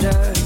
you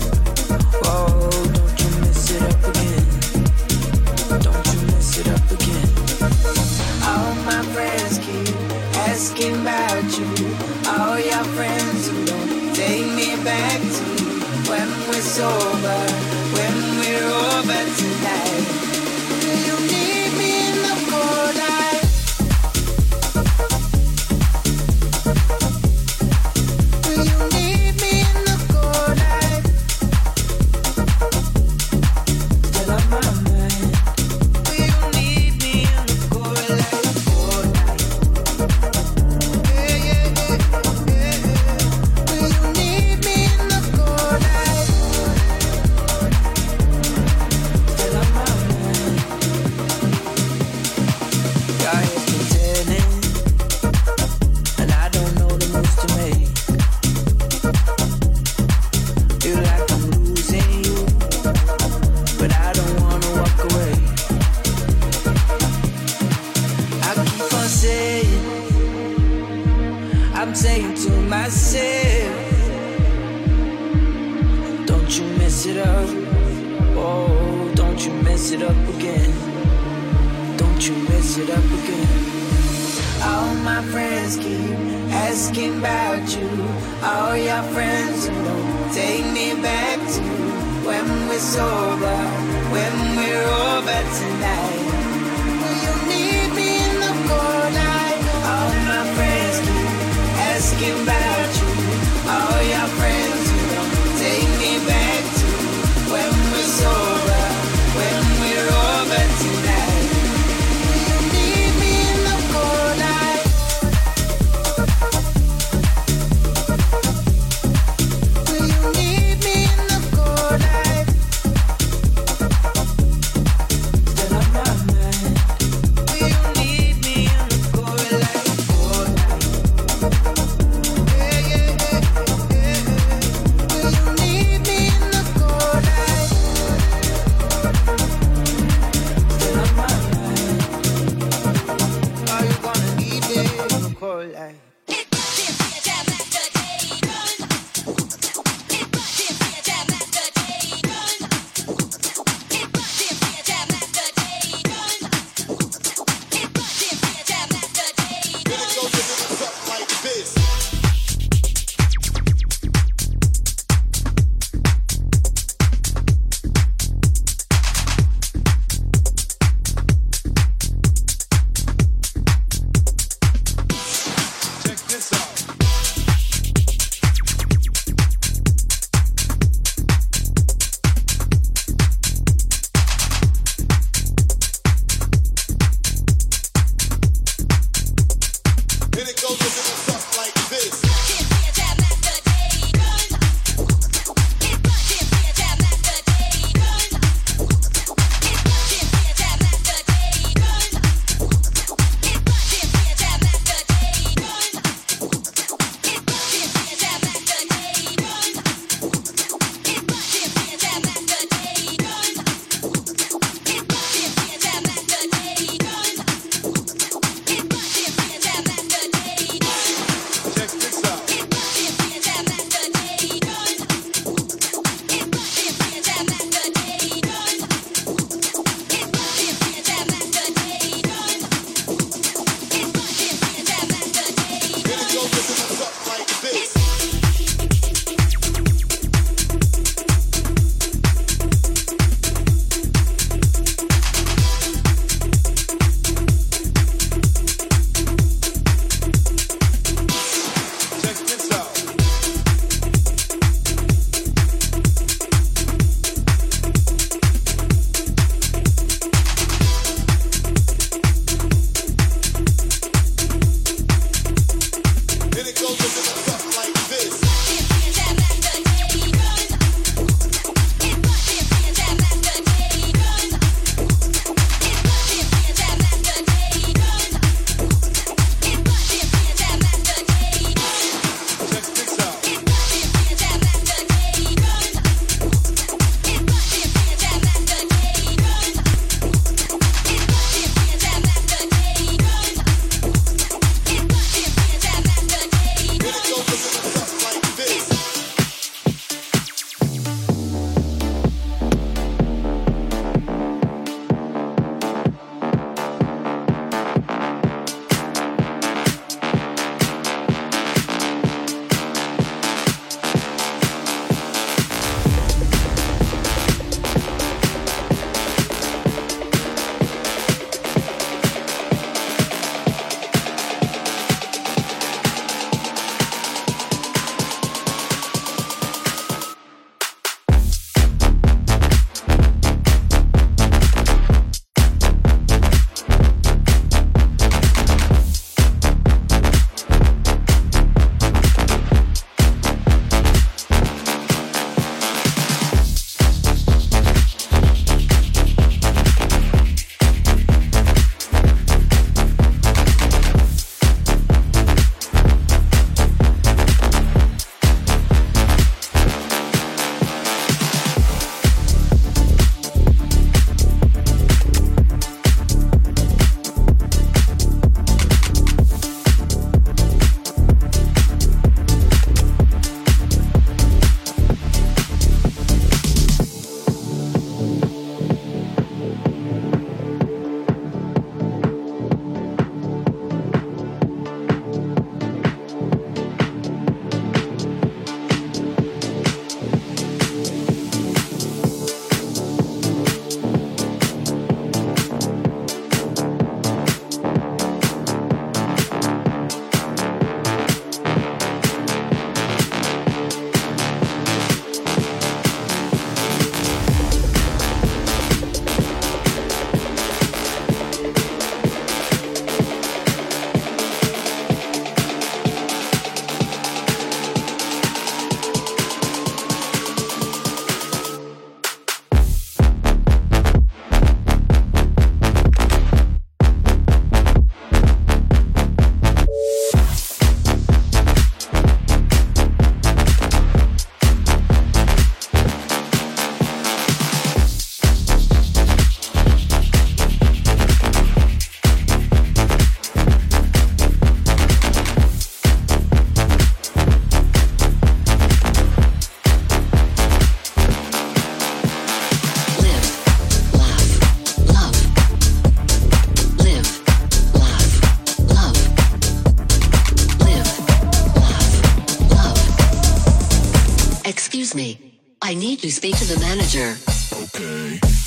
me. I need to speak to the manager. Okay.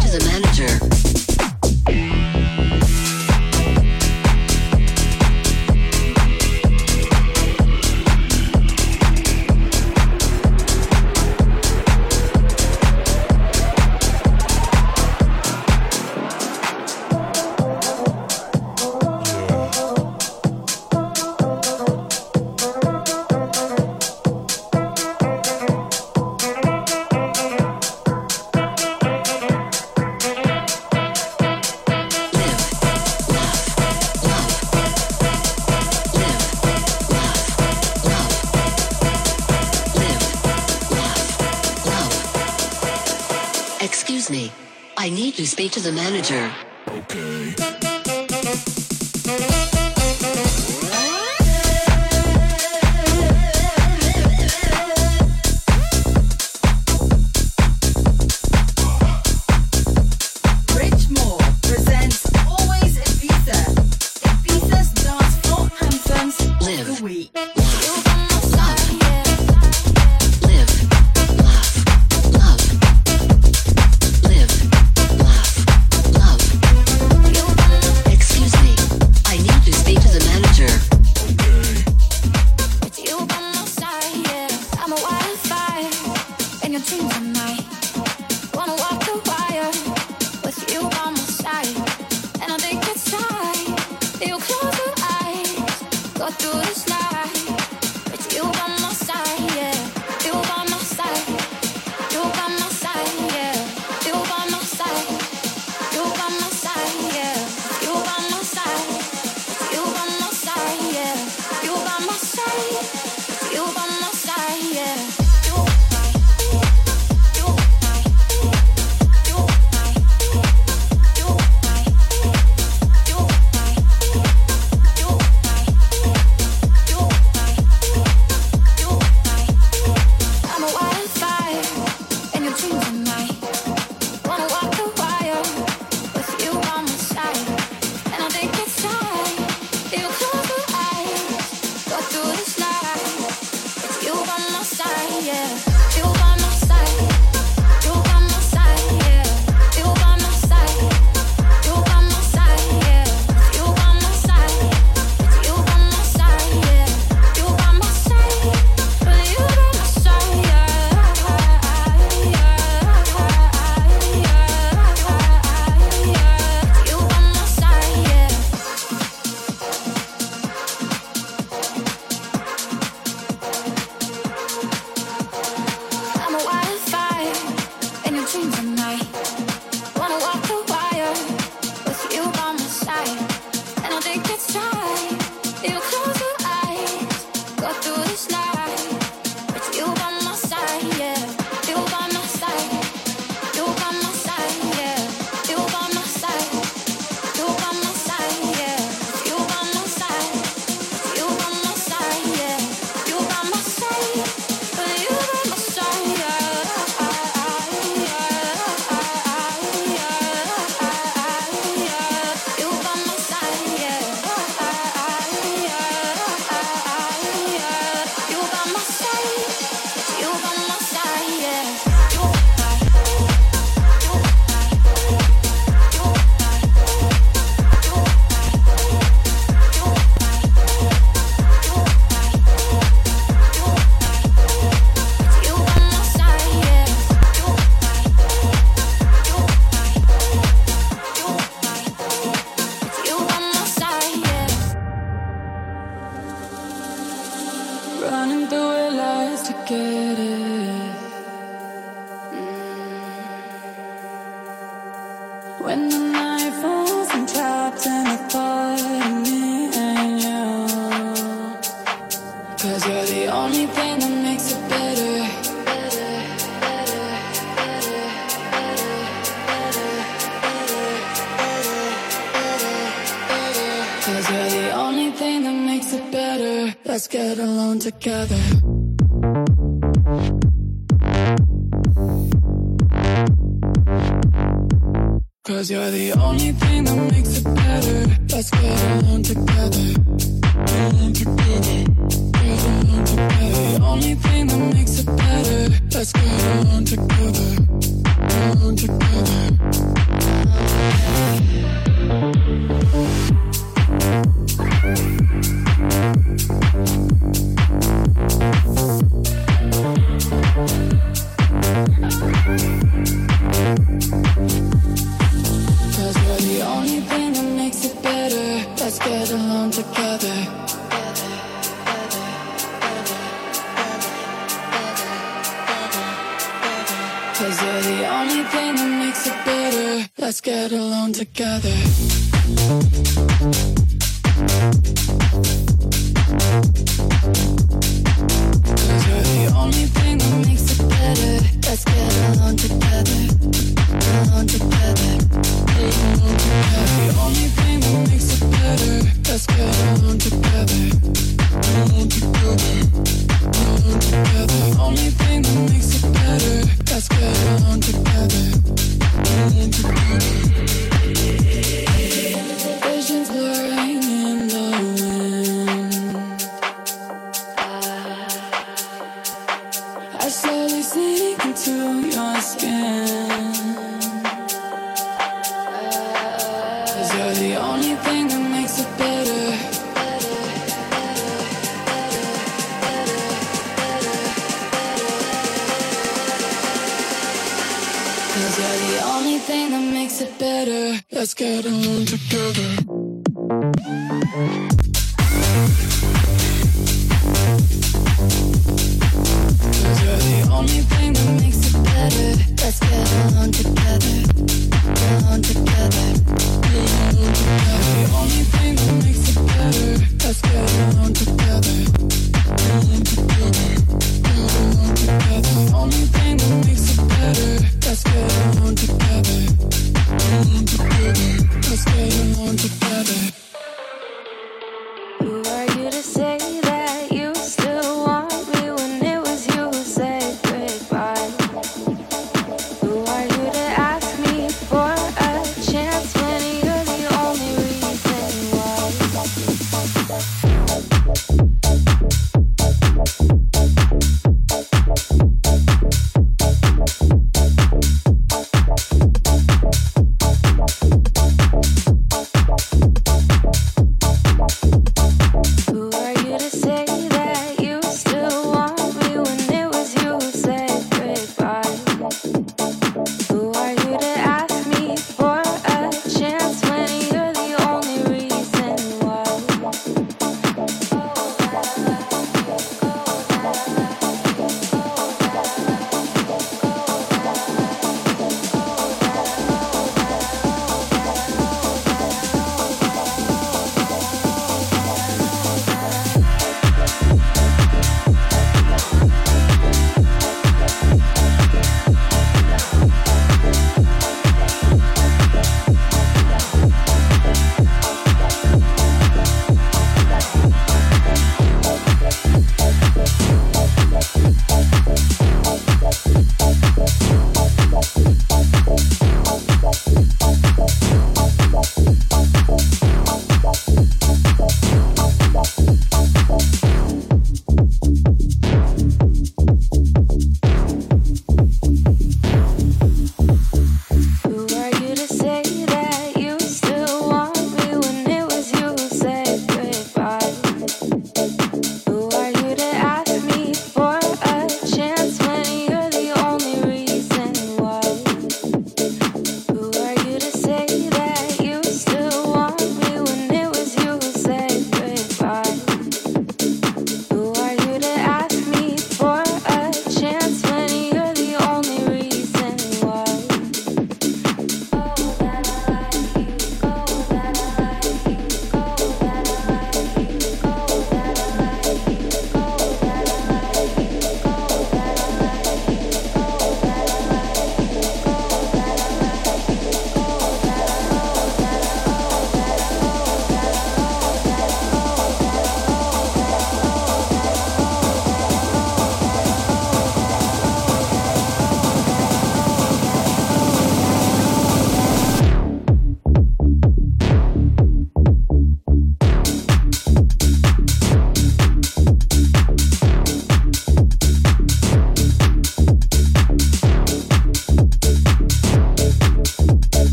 To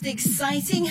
the exciting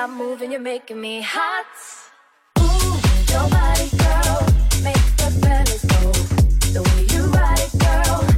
stop moving, you're making me hot. Ooh, your body, girl, makes the fellas go. The way you ride it, girl.